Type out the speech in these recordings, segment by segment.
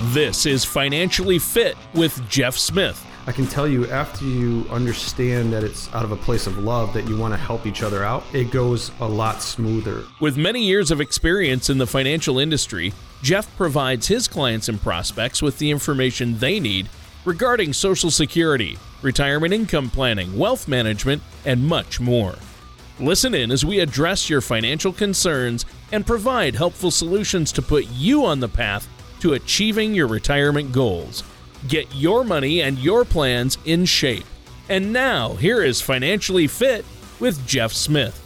This is Financially Fit with Jeff Smith. I can tell you after you understand that it's out of a place of love that you want to help each other out, it goes a lot smoother. With many years of experience in the financial industry, Jeff provides his clients and prospects with the information they need regarding Social Security, retirement income planning, wealth management, and much more. Listen in as we address your financial concerns and provide helpful solutions to put you on the path to achieving your retirement goals. Get your money and your plans in shape. And now, here is Financially Fit with Jeff Smith.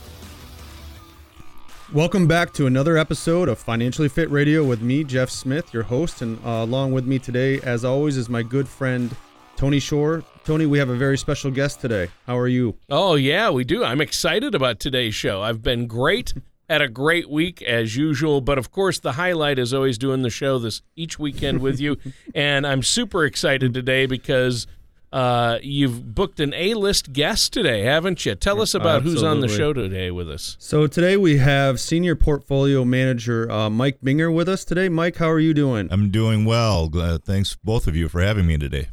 Welcome back to another episode of Financially Fit Radio with me, Jeff Smith, your host. And uh, along with me today, as always, is my good friend Tony Shore. Tony, we have a very special guest today. How are you? Oh, yeah, we do. I'm excited about today's show. I've been great. Had a great week as usual, but of course the highlight is always doing the show this each weekend with you, and I'm super excited today because uh, you've booked an A-list guest today, haven't you? Tell us about Absolutely. who's on the show today with us. So today we have Senior Portfolio Manager uh, Mike Binger with us today. Mike, how are you doing? I'm doing well. Uh, thanks both of you for having me today.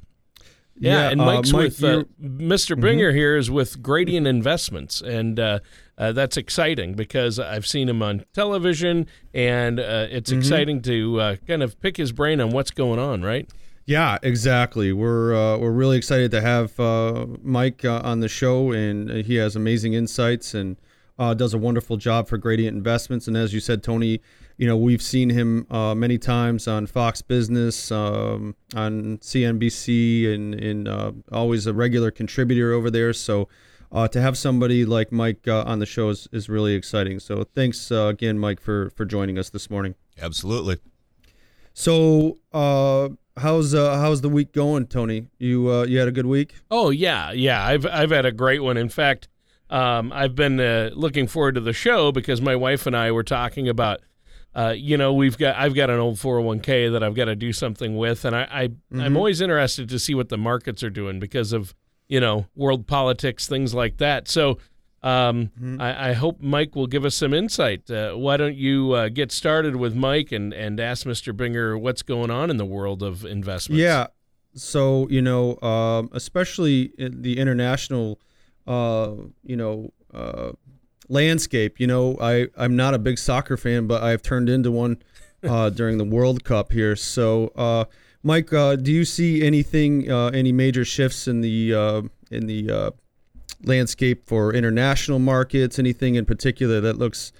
Yeah, and uh, Mike's Mike, with uh, Mr. Binger here is with Gradient Investments, and uh, uh, that's exciting because I've seen him on television, and uh, it's exciting to uh, kind of pick his brain on what's going on, right? Yeah, exactly. We're uh, we're really excited to have uh, Mike uh, on the show, and he has amazing insights and uh, does a wonderful job for Gradient Investments. And as you said, Tony, you know we've seen him uh, many times on Fox Business, um, on CNBC, and and uh, always a regular contributor over there. So. Uh, to have somebody like Mike uh, on the show is, is really exciting. So thanks uh, again, Mike, for for joining us this morning. Absolutely. So, uh, how's uh, how's the week going, Tony? You uh, you had a good week? Oh yeah, yeah. I've I've had a great one. In fact, um, I've been uh, looking forward to the show because my wife and I were talking about. Uh, you know, we've got I've got an old 401k that I've got to do something with, and I, I I'm always interested to see what the markets are doing because of you know world politics, things like that. So. Um, I, I hope Mike will give us some insight. Uh, why don't you uh, get started with Mike and, and ask Mr. Binger what's going on in the world of investments? Yeah. So you know, um, especially in the international, uh, you know, uh, landscape. You know, I I'm not a big soccer fan, but I've turned into one uh, during the World Cup here. So, uh, Mike, uh, do you see anything, uh, any major shifts in the uh, in the uh, landscape for international markets? Anything in particular that looks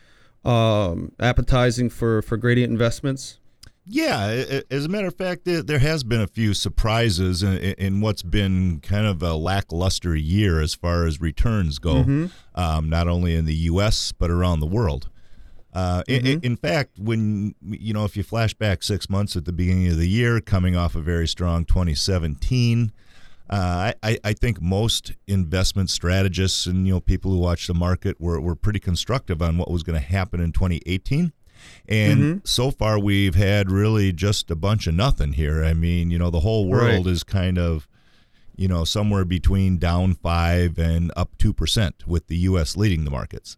um, appetizing for for Gradient Investments? Yeah, as a matter of fact, there, has been a few surprises in, in what's been kind of a lackluster year as far as returns go, um, not only in the U.S. but around the world. Uh, i- i- in, fact, when you know, if you flash back six months at the beginning of the year, coming off a very strong 2017, uh, I, I- I think most investment strategists and you know people who watch the market were, were pretty constructive on what was going to happen in 2018. And mm-hmm. so far, we've had really just a bunch of nothing here. I mean, you know, the whole world Right. is kind of, you know, somewhere between down five and up 2%, with the U.S. leading the markets.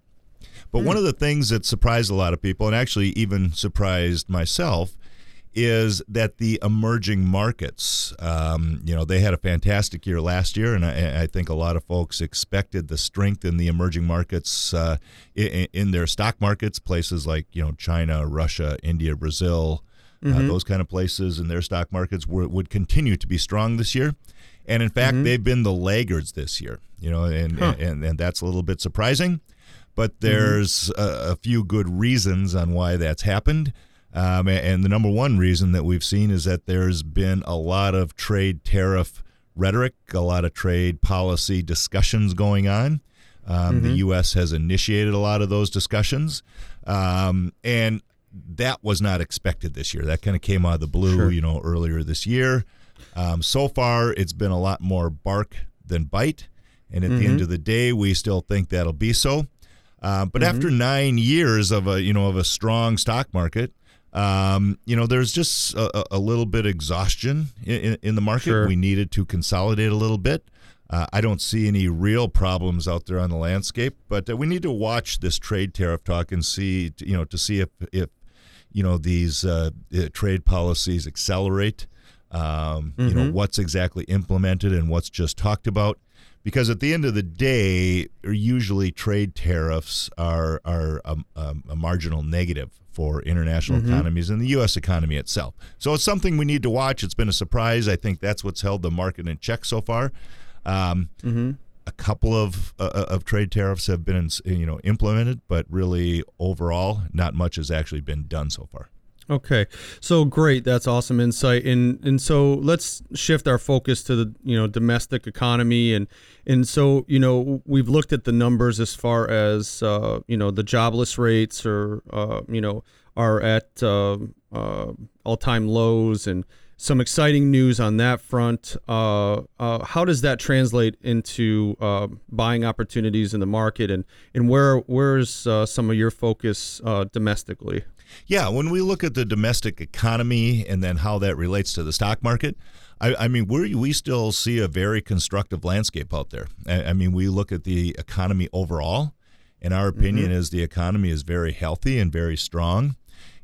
But one hmm. of the things that surprised a lot of people, and actually even surprised myself, is that the emerging markets, um, you know, they had a fantastic year last year, and I, I think a lot of folks expected the strength in the emerging markets uh, in, in their stock markets, places like you know China, Russia, India, Brazil, uh, those kind of places, and their stock markets were, would continue to be strong this year. And in fact, they've been the laggards this year, you know, and, and and that's a little bit surprising but there's a, a few good reasons on why that's happened. Um, and the number one reason that we've seen is that there's been a lot of trade tariff rhetoric, a lot of trade policy discussions going on. Um, The U.S. has initiated a lot of those discussions, um, and that was not expected this year. That kind of came out of the blue, you know, earlier this year. Um, so far, it's been a lot more bark than bite, and at the end of the day, we still think that'll be so. Uh, but after nine years of a you know of a strong stock market, um, you know there's just a, a- little bit exhaustion in, in, in the market. Sure. We needed to consolidate a little bit. Uh, I don't see any real problems out there on the landscape, but uh, we need to watch this trade tariff talk and see you know to see if if you know these uh, trade policies accelerate. Um, mm-hmm. You know what's exactly implemented and what's just talked about because at the end of the day, usually trade tariffs are are a, a, marginal negative for international mm-hmm. economies and the U.S. economy itself. So it's something we need to watch. It's been a surprise. I think that's what's held the market in check so far. Um, mm-hmm. A couple of uh, uh of trade tariffs have been you know implemented, but really overall, not much has actually been done so far. Okay, so great. That's awesome insight. And and so let's shift our focus to the you know domestic economy and and so you know we've looked at the numbers as far as uh, you know the jobless rates or uh, you know are at uh, uh all time lows and some exciting news on that front. Uh, uh, how does that translate into buying opportunities in the market and and where where's some of your focus domestically? Yeah, when we look at the domestic economy and then how that relates to the stock market, I, I mean, we we still see a very constructive landscape out there. I, I mean, we look at the economy overall, and our opinion mm-hmm. is the economy is very healthy and very strong.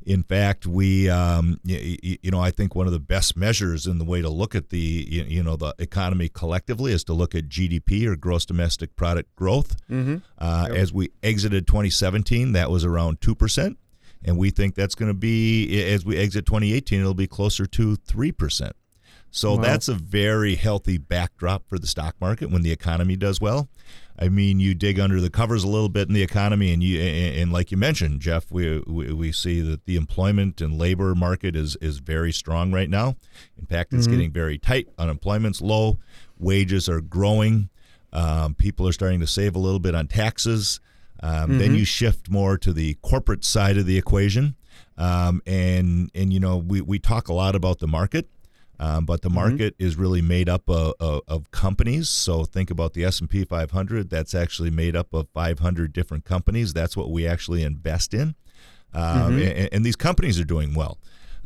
In fact, we, um, you, you, know, I think one of the best measures in the way to look at the, you, you, know, the economy collectively is to look at GDP or gross domestic product growth. Mm-hmm. Uh, yep. As we exited 2017, that was around two percent and we think that's going to be as we exit 2018 it'll be closer to 3%. So wow. that's a very healthy backdrop for the stock market when the economy does well. I mean, you dig under the covers a little bit in the economy, and you and like you mentioned, Jeff, we we, we see that the employment and labor market is is very strong right now. In fact, it's mm-hmm. getting very tight. Unemployment's low, wages are growing. Um, people are starting to save a little bit on taxes. Um, mm-hmm. Then you shift more to the corporate side of the equation, um, and and you know we, we talk a lot about the market, um, but the mm-hmm. market mm-hmm. is really made up of, of, of, companies. So think about the S and P 500. That's actually made up of 500 different companies. That's what we actually invest in, um, mm-hmm. and, and, these companies are doing well.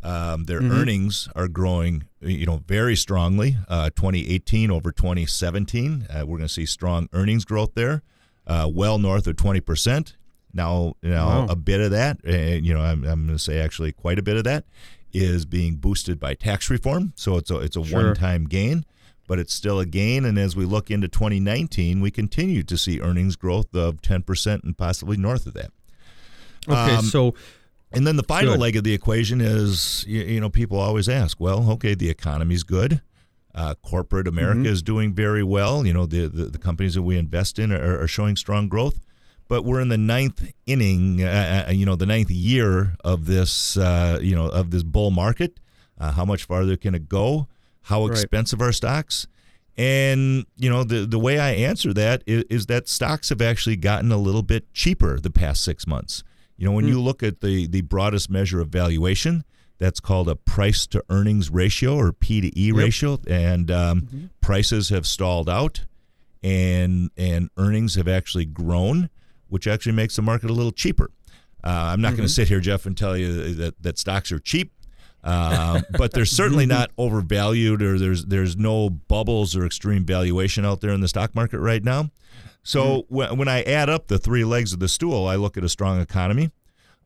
Um, their mm-hmm. earnings are growing, you know, very strongly. Uh, 2018 over 2017, uh, we're going to see strong earnings growth there uh, well north of 20%. Now, now wow. a bit of that, uh, you know, I'm, I'm going to say actually quite a bit of that is being boosted by tax reform. So it's a, it's a sure. one-time gain, but it's still a gain. And as we look into 2019, we continue to see earnings growth of 10% and possibly north of that. Okay, um, so and then the final good. leg of the equation is, you, you, know, people always ask, well, okay, the economy's good. Uh, corporate America mm-hmm. is doing very well. You know, the, the, the companies that we invest in are, are, showing strong growth. But we're in the ninth inning, uh, uh, you know, the ninth year of this, uh, you know, of this bull market. Uh, how much farther can it go? How expensive right. are stocks? And you know, the the way I answer that is, is, that stocks have actually gotten a little bit cheaper the past six months. You know, when mm. you look at the the broadest measure of valuation, that's called a price to earnings ratio or P to E yep. ratio, and um, mm-hmm. prices have stalled out, and and earnings have actually grown, which actually makes the market a little cheaper. Uh, I'm not mm-hmm. going to sit here, Jeff, and tell you that that stocks are cheap. Uh, but they're certainly not overvalued, or there's there's no bubbles or extreme valuation out there in the stock market right now. So mm-hmm. when, when I add up the three legs of the stool, I look at a strong economy,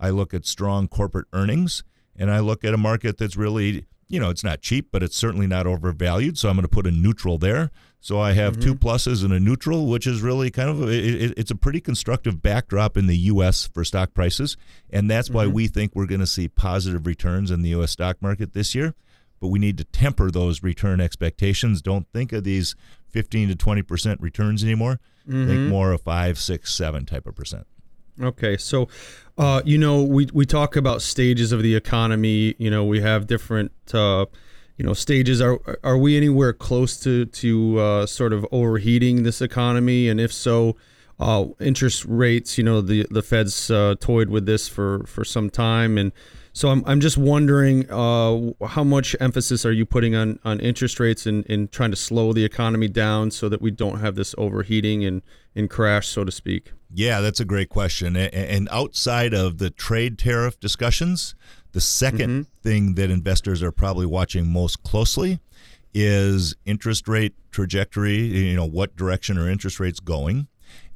I look at strong corporate earnings, and I look at a market that's really, you know, it's not cheap, but it's certainly not overvalued. So I'm going to put a neutral there. So I have mm-hmm. two pluses and a neutral, which is really kind of a, it, it's a pretty constructive backdrop in the U.S. for stock prices, and that's why mm-hmm. we think we're going to see positive returns in the U.S. stock market this year. But we need to temper those return expectations. Don't think of these 15 to 20 percent returns anymore. Mm-hmm. Think more of five, six, seven type of percent. Okay, so uh, you know we we talk about stages of the economy. You know we have different uh, you know stages. Are are we anywhere close to to uh, sort of overheating this economy? And if so, uh, interest rates. You know the the Fed's uh, toyed with this for for some time, and so I'm I'm just wondering uh, how much emphasis are you putting on on interest rates and in, in trying to slow the economy down so that we don't have this overheating and and crash, so to speak. Yeah, that's a great question. And outside of the trade tariff discussions, the 2nd mm-hmm. thing that investors are probably watching most closely is interest rate trajectory, you know, what direction are interest rates going,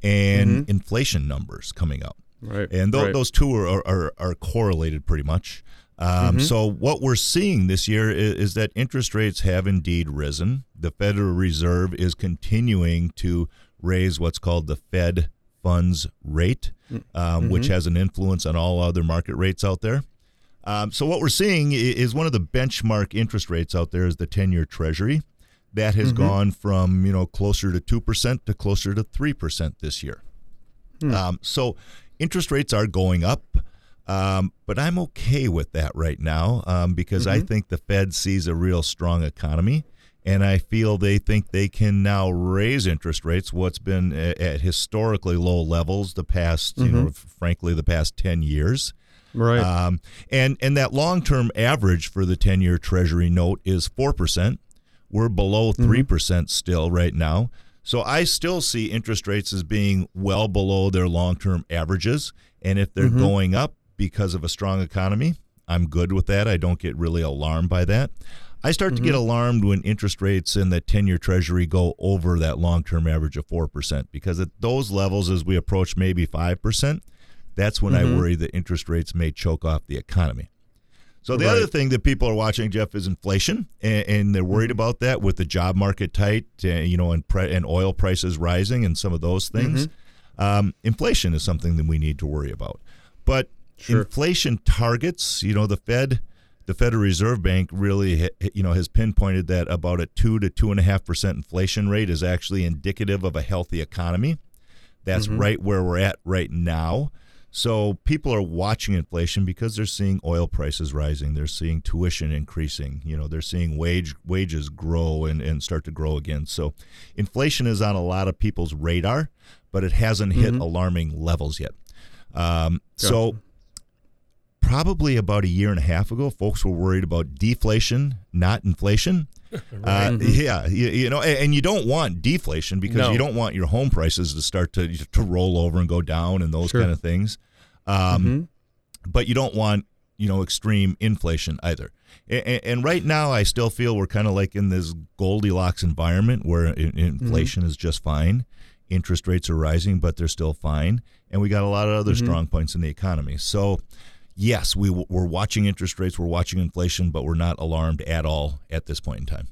and mm-hmm. inflation numbers coming up. Right. And th- right. those two are, are, are correlated pretty much. Um, Mm-hmm. So, what we're seeing this year is, is that interest rates have indeed risen. The Federal Reserve is continuing to raise what's called the Fed funds rate, Mm. um, which Mm-hmm. has an influence on all other market rates out there. Um, so, what we're seeing is one of the benchmark interest rates out there is the 10 year Treasury. That has Mm-hmm. gone from you know closer to two percent to closer to three percent this year. Um, so interest rates are going up, um, but I'm okay with that right now um, because I think the Fed sees a real strong economy, and I feel they think they can now raise interest rates. What's been at, at historically low levels the past, you know, frankly, the past ten years. right. Um, and and that long term average for the ten year Treasury note is four percent. We're below 3% still right now. So I still see interest rates as being well below their long term averages. And if they're mm-hmm. going up because of a strong economy, I'm good with that. I don't get really alarmed by that. I start to get mm-hmm. alarmed when interest rates in the 10 year Treasury go over that long term average of 4%, because at those levels, as we approach maybe 5%, that's when I mm-hmm. worry that interest rates may choke off the economy. So the Right. other thing that people are watching, Jeff, is inflation, and, and they're worried about that with the job market tight, uh, you know, and pre- and oil prices rising, and some of those things. Um, inflation is something that we need to worry about. But Sure. inflation targets, you know, the Fed, the Federal Reserve Bank really, you know, has pinpointed that about a two to two and a half percent inflation rate is actually indicative of a healthy economy. That's right where we're at right now. So people are watching inflation because they're seeing oil prices rising, they're seeing tuition increasing, you know, they're seeing wage wages grow and, and start to grow again. So inflation is on a lot of people's radar, but it hasn't hit alarming levels yet. Um, So probably about a year and a half ago, folks were worried about deflation, not inflation. Uh, yeah, you, you know, and, and you don't want deflation because No. you don't want your home prices to start to to roll over and go down and those Sure. kind of things. Um, mm-hmm. But you don't want you know extreme inflation either. And, and right now, I still feel we're kind of like in this Goldilocks environment where in- mm-hmm. inflation is just fine. Interest rates are rising, but they're still fine, and we got a lot of other mm-hmm. strong points in the economy. So, yes, we we're watching interest rates, we're watching inflation, but we're not alarmed at all at this point in time.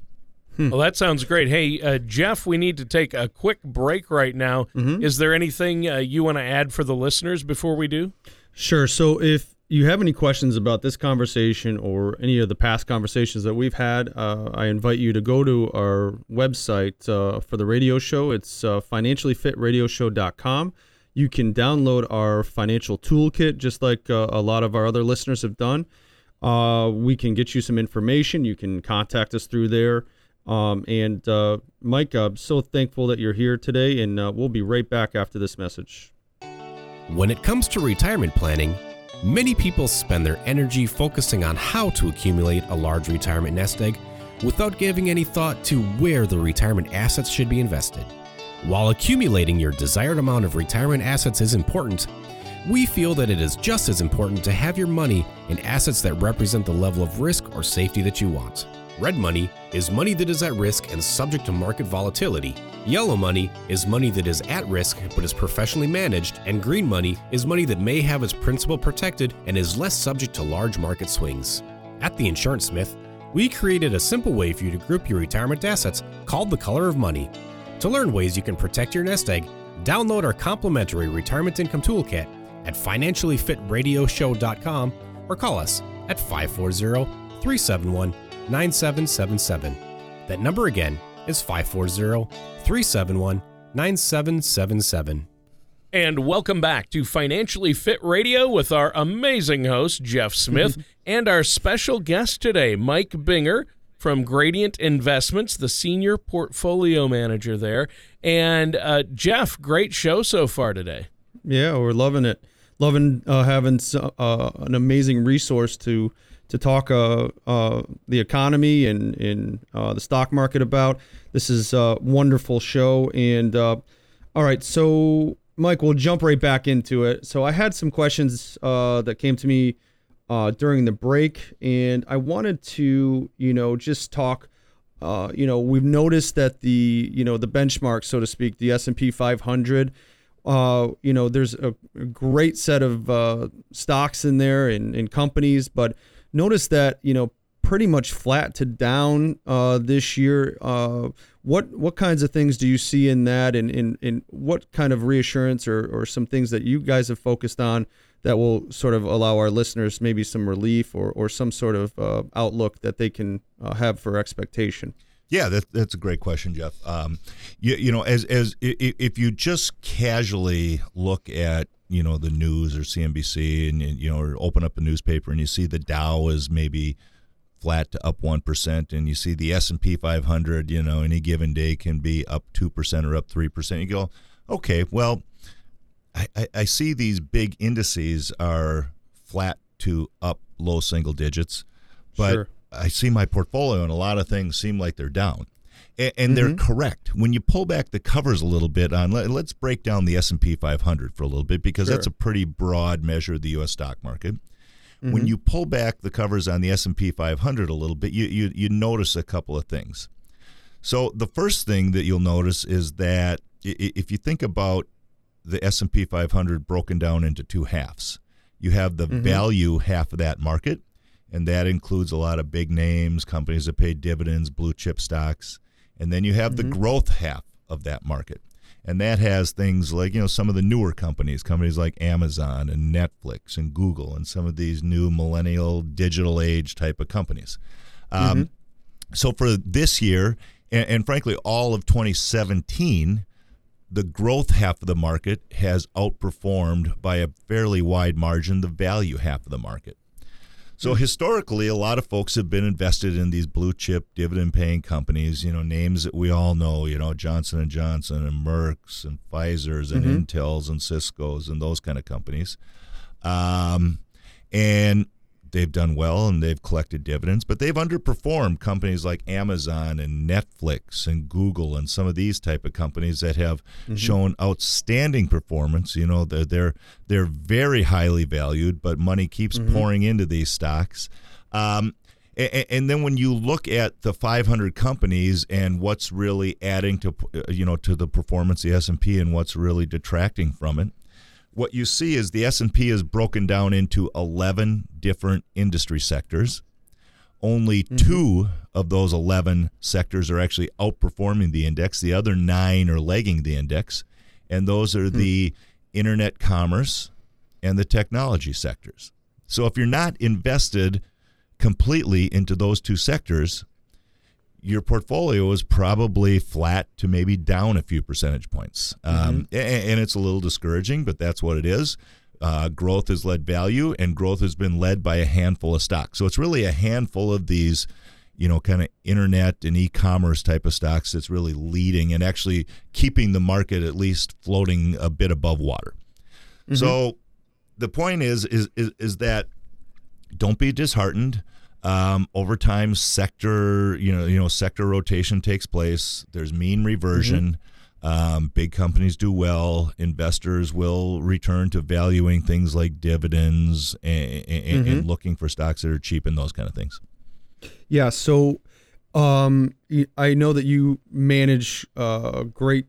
Well, that sounds great. Hey, uh, Jeff, we need to take a quick break right now. Is there anything uh, you want to add for the listeners before we do? Sure. So if you have any questions about this conversation or any of the past conversations that we've had, uh, I invite you to go to our website uh, for the radio show. It's uh, financiallyfitradioshow.com. You can download our financial toolkit, just like uh, a lot of our other listeners have done. Uh, we can get you some information. You can contact us through there. Um, and uh, Mike, I'm so thankful that you're here today, and uh, we'll be right back after this message. When it comes to retirement planning, many people spend their energy focusing on how to accumulate a large retirement nest egg without giving any thought to where the retirement assets should be invested. While accumulating your desired amount of retirement assets is important, we feel that it is just as important to have your money in assets that represent the level of risk or safety that you want. Red money is money that is at risk and subject to market volatility. Yellow money is money that is at risk but is professionally managed, and green money is money that may have its principal protected and is less subject to large market swings. At the Insurance Smith, we created a simple way for you to group your retirement assets called the color of money. To learn ways you can protect your nest egg, download our complimentary retirement income toolkit at financiallyfitradioshow.com or call us at 540 371 9777. That number again is 540 371 9777. And welcome back to Financially Fit Radio with our amazing host, Jeff Smith, and our special guest today, Mike Binger from Gradient Investments, the senior portfolio manager there. And uh, Jeff, great show so far today. Yeah, we're loving it. Loving uh, having uh, an amazing resource to to talk uh, uh, the economy and uh, the stock market about. This is a wonderful show. And uh, all right, so Mike, we'll jump right back into it. So I had some questions uh, that came to me uh, during the break, and I wanted to you know just talk. You know, we've noticed that the you know the benchmark, so to speak, the S and P 500 uh, you know, there's a, a great set of stocks in there and, and companies, but notice that you know pretty much flat to down uh, this year. Uh, what what kinds of things do you see in that, and, and, and what kind of reassurance or, or some things that you guys have focused on that will sort of allow our listeners maybe some relief or, or some sort of uh, outlook that they can uh, have for expectation? Yeah, that, that's a great question, Jeff. Um, you, you know, as as if you just casually look at you know the news or CNBC and you know or open up a newspaper and you see the Dow is maybe flat to up 1% and you see the S&P 500 you know any given day can be up 2% or up 3% you go okay well I, I, I see these big indices are flat to up low single digits but sure. I see my portfolio and a lot of things seem like they're down and, and mm-hmm. they're correct when you pull back the covers a little bit on let, us break down the S&P 500 for a little bit because sure. that's a pretty broad measure of the US stock market Mm-hmm. When you pull back the covers on the S&P 500 a little bit, you, you you notice a couple of things. So the first thing that you'll notice is that if you think about the S&P 500 broken down into two halves, you have the mm-hmm. value half of that market, and that includes a lot of big names, companies that pay dividends, blue chip stocks, and then you have mm-hmm. the growth half of that market and that has things like you know some of the newer companies companies like amazon and netflix and google and some of these new millennial digital age type of companies um, mm-hmm. so for this year and, and, frankly all of 2017 the growth half of the market has outperformed by a fairly wide margin the value half of the market so hmm. historically, a lot of folks have been invested in these blue chip dividend paying companies, you know, names that we all know, you know, Johnson and Johnson and Merck's and Pfizer's and mm-hmm. Intel's and Cisco's and those kind of companies. Um, and they've done well and they've collected dividends, but they've underperformed companies like Amazon and Netflix and Google and some of these type of companies that have mm-hmm. shown outstanding performance. You know, they're they're they're very highly valued, but money keeps mm-hmm. pouring into these stocks. Um, and, then when you look at the 500 companies and what's really adding to you know to the performance of the S&P and what's really detracting from it what you see is the S&P is broken down into 11 different industry sectors. Only mm-hmm. 2 of those 11 sectors are actually outperforming the index. The other 9 are lagging the index, and those are mm-hmm. the internet commerce and the technology sectors. So if you're not invested completely into those two sectors, your portfolio is probably flat to maybe down a few percentage points. Um, mm-hmm. Um, and, and, it's a little discouraging, but that's what it is. Uh, growth has led value, and growth has been led by a handful of stocks. So it's really a handful of these, you know, kind of internet and e-commerce type of stocks that's really leading and actually keeping the market at least floating a bit above water. Mm-hmm. So the point is, is is is that don't be disheartened. Um, over time, sector you know you know sector rotation takes place. There's mean reversion. Mm-hmm. Um, big companies do well. Investors will return to valuing things like dividends and, and, mm-hmm. and looking for stocks that are cheap and those kind of things. Yeah. So um, I know that you manage uh, great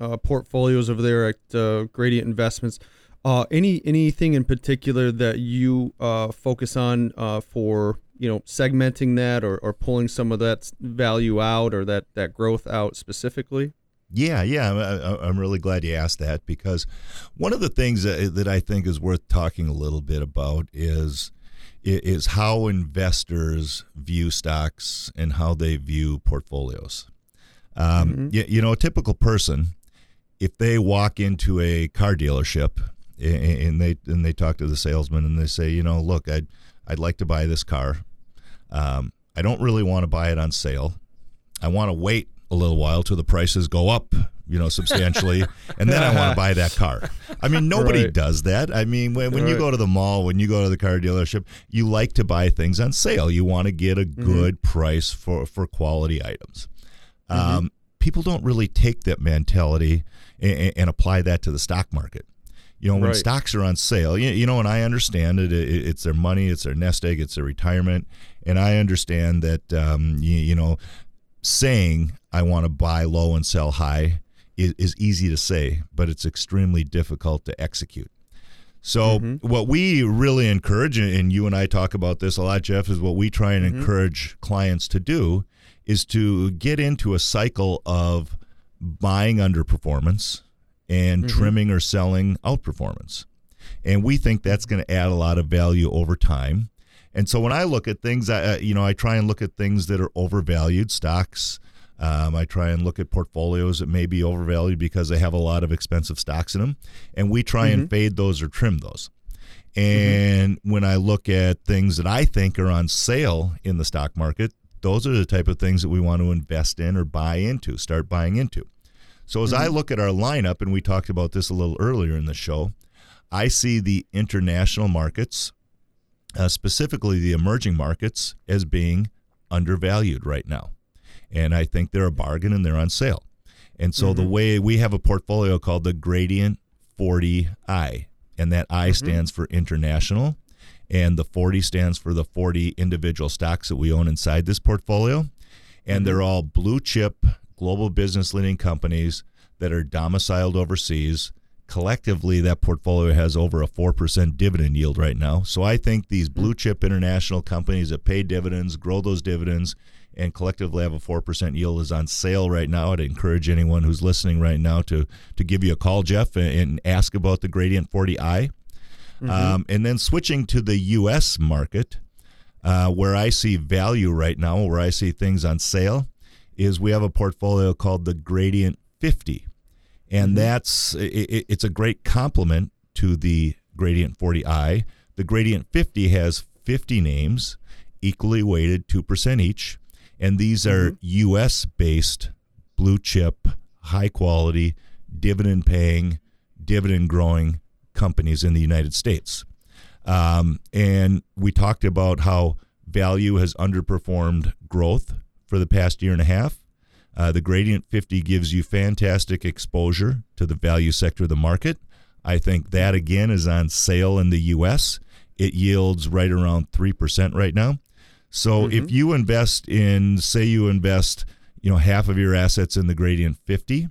uh, portfolios over there at uh, Gradient Investments. Uh, any anything in particular that you uh, focus on uh, for you know segmenting that or, or pulling some of that value out or that that growth out specifically yeah yeah i'm really glad you asked that because one of the things that, that i think is worth talking a little bit about is is how investors view stocks and how they view portfolios um, mm-hmm. you, you know a typical person if they walk into a car dealership and they and they talk to the salesman and they say you know look I'd I'd like to buy this car. Um, I don't really want to buy it on sale. I want to wait a little while till the prices go up, you know, substantially, and then I want to buy that car. I mean, nobody right. does that. I mean, when, when right. you go to the mall, when you go to the car dealership, you like to buy things on sale. You want to get a mm-hmm. good mm-hmm. price for for quality items. Mm-hmm. Um, people don't really take that mentality and, and apply that to the stock market. You know, when right. stocks are on sale, you, you know, and I understand it, it, It's their money, it's their nest egg, it's their retirement, and I understand that um, you, you know, saying I want to buy low and sell high is, is easy to say, but it's extremely difficult to execute. So, what we really encourage, and you and I talk about this a lot, Jeff, is what we try and encourage clients to do is to get into a cycle of buying underperformance and trimming or selling outperformance. And we think that's going to add a lot of value over time. And so when I look at things, I, uh, you know, I try and look at things that are overvalued stocks. Um, I try and look at portfolios that may be overvalued because they have a lot of expensive stocks in them, and we try and fade those or trim those. And when I look at things that I think are on sale in the stock market, those are the type of things that we want to invest in or buy into, start buying into. So as I mm-hmm. look at our lineup, and we talked about this a little earlier in the show, I see the international markets, uh, specifically the emerging markets, as being undervalued right now. And I think they're a bargain and they're on sale. And so the mm-hmm. way we have a portfolio called the Gradient 40I, and that I mm-hmm. stands for international, and the 40 stands for the 40 individual stocks that we own inside this portfolio. And they're all blue chip, global business leading companies that are domiciled overseas. Collectively, that portfolio has over a 4% dividend yield right now. So I think these blue chip international companies that pay dividends, grow those dividends, and collectively have a 4% yield is on sale right now. I'd encourage anyone who's listening right now to, to give you a call, Jeff, and, ask about the Gradient 40i. Um, and then switching to the U.S. market, uh, where I see value right now, where I see things on sale, is we have a portfolio called the Gradient 50. And that's it, it's a great complement to the Gradient 40i. The Gradient 50 has 50 names, equally weighted 2% each. And these are U.S. based blue chip, high quality, dividend paying, dividend growing companies in the United States. Um, and we talked about how value has underperformed growth for the past year and a half. Uh, the Gradient 50 gives you fantastic exposure to the value sector of the market. I think that again is on sale in the U.S. It yields right around 3% right now. So if you invest in, say, you invest, you know, half of your assets in the Gradient 50,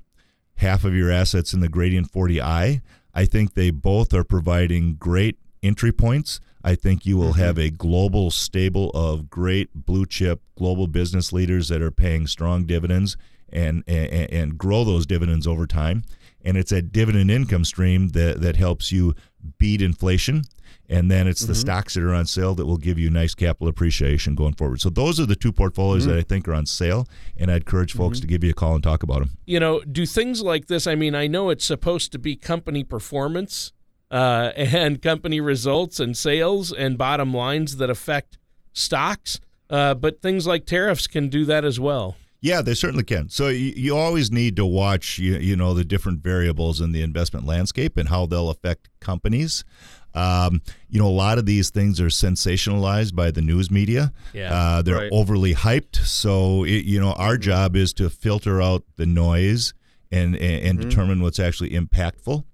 half of your assets in the Gradient 40i, I think they both are providing great entry points. I think you will have mm-hmm. a global stable of great blue chip global business leaders that are paying strong dividends and and, and grow those dividends over time. And it's a dividend income stream that, that helps you beat inflation. And then it's the mm-hmm. stocks that are on sale that will give you nice capital appreciation going forward. So those are the two portfolios mm-hmm. that I think are on sale. And I'd encourage folks to give you a call and talk about them. you know, do things like this? I mean, I know it's supposed to be company performance uh, and company results and sales and bottom lines that affect stocks, uh, but things like tariffs can do that as well. Yeah, they certainly can. So you, you always need to watch, you, you know, the different variables in the investment landscape and how they'll affect companies. Um, you know, a lot of these things are sensationalized by the news media. Yeah, uh, they're right. overly hyped. So it, you know, our job is to filter out the noise and and, and determine what's actually impactful.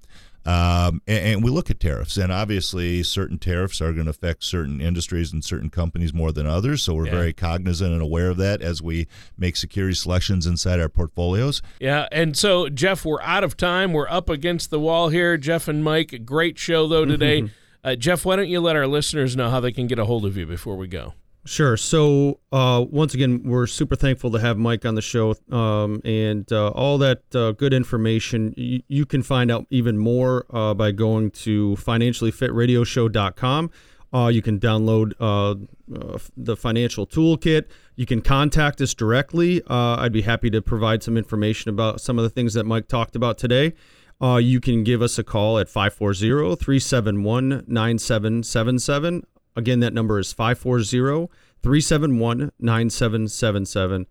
Um, and, and we look at tariffs, and obviously, certain tariffs are going to affect certain industries and certain companies more than others. So we're Yeah. very cognizant and aware of that as we make security selections inside our portfolios. Yeah, and so Jeff, we're out of time. We're up against the wall here. Jeff and Mike, great show though today. uh, Jeff, why don't you let our listeners know how they can get a hold of you before we go? Sure. So uh, once again, we're super thankful to have Mike on the show, um, and uh, all that uh, good information you, you can find out even more uh, by going to financiallyfitradioshow.com. Uh, you can download uh, uh, the financial toolkit. You can contact us directly. I'd be happy to provide some information about some of the things that Mike talked about today. Uh, you can give us a call at 540 371 9777. Again, that number is 540 371 9777.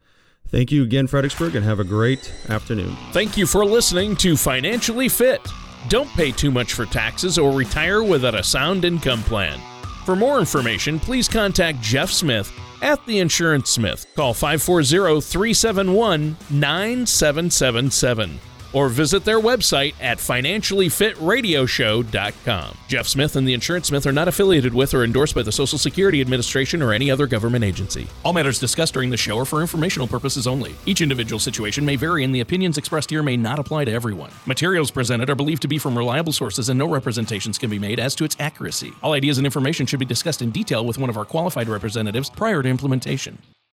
Thank you again, Fredericksburg, and have a great afternoon. Thank you for listening to Financially Fit. Don't pay too much for taxes or retire without a sound income plan. For more information, please contact Jeff Smith at The Insurance Smith. Call 540 371 9777. Or visit their website at financiallyfitradioshow.com. Jeff Smith and the Insurance Smith are not affiliated with or endorsed by the Social Security Administration or any other government agency. All matters discussed during the show are for informational purposes only. Each individual situation may vary, and the opinions expressed here may not apply to everyone. Materials presented are believed to be from reliable sources, and no representations can be made as to its accuracy. All ideas and information should be discussed in detail with one of our qualified representatives prior to implementation.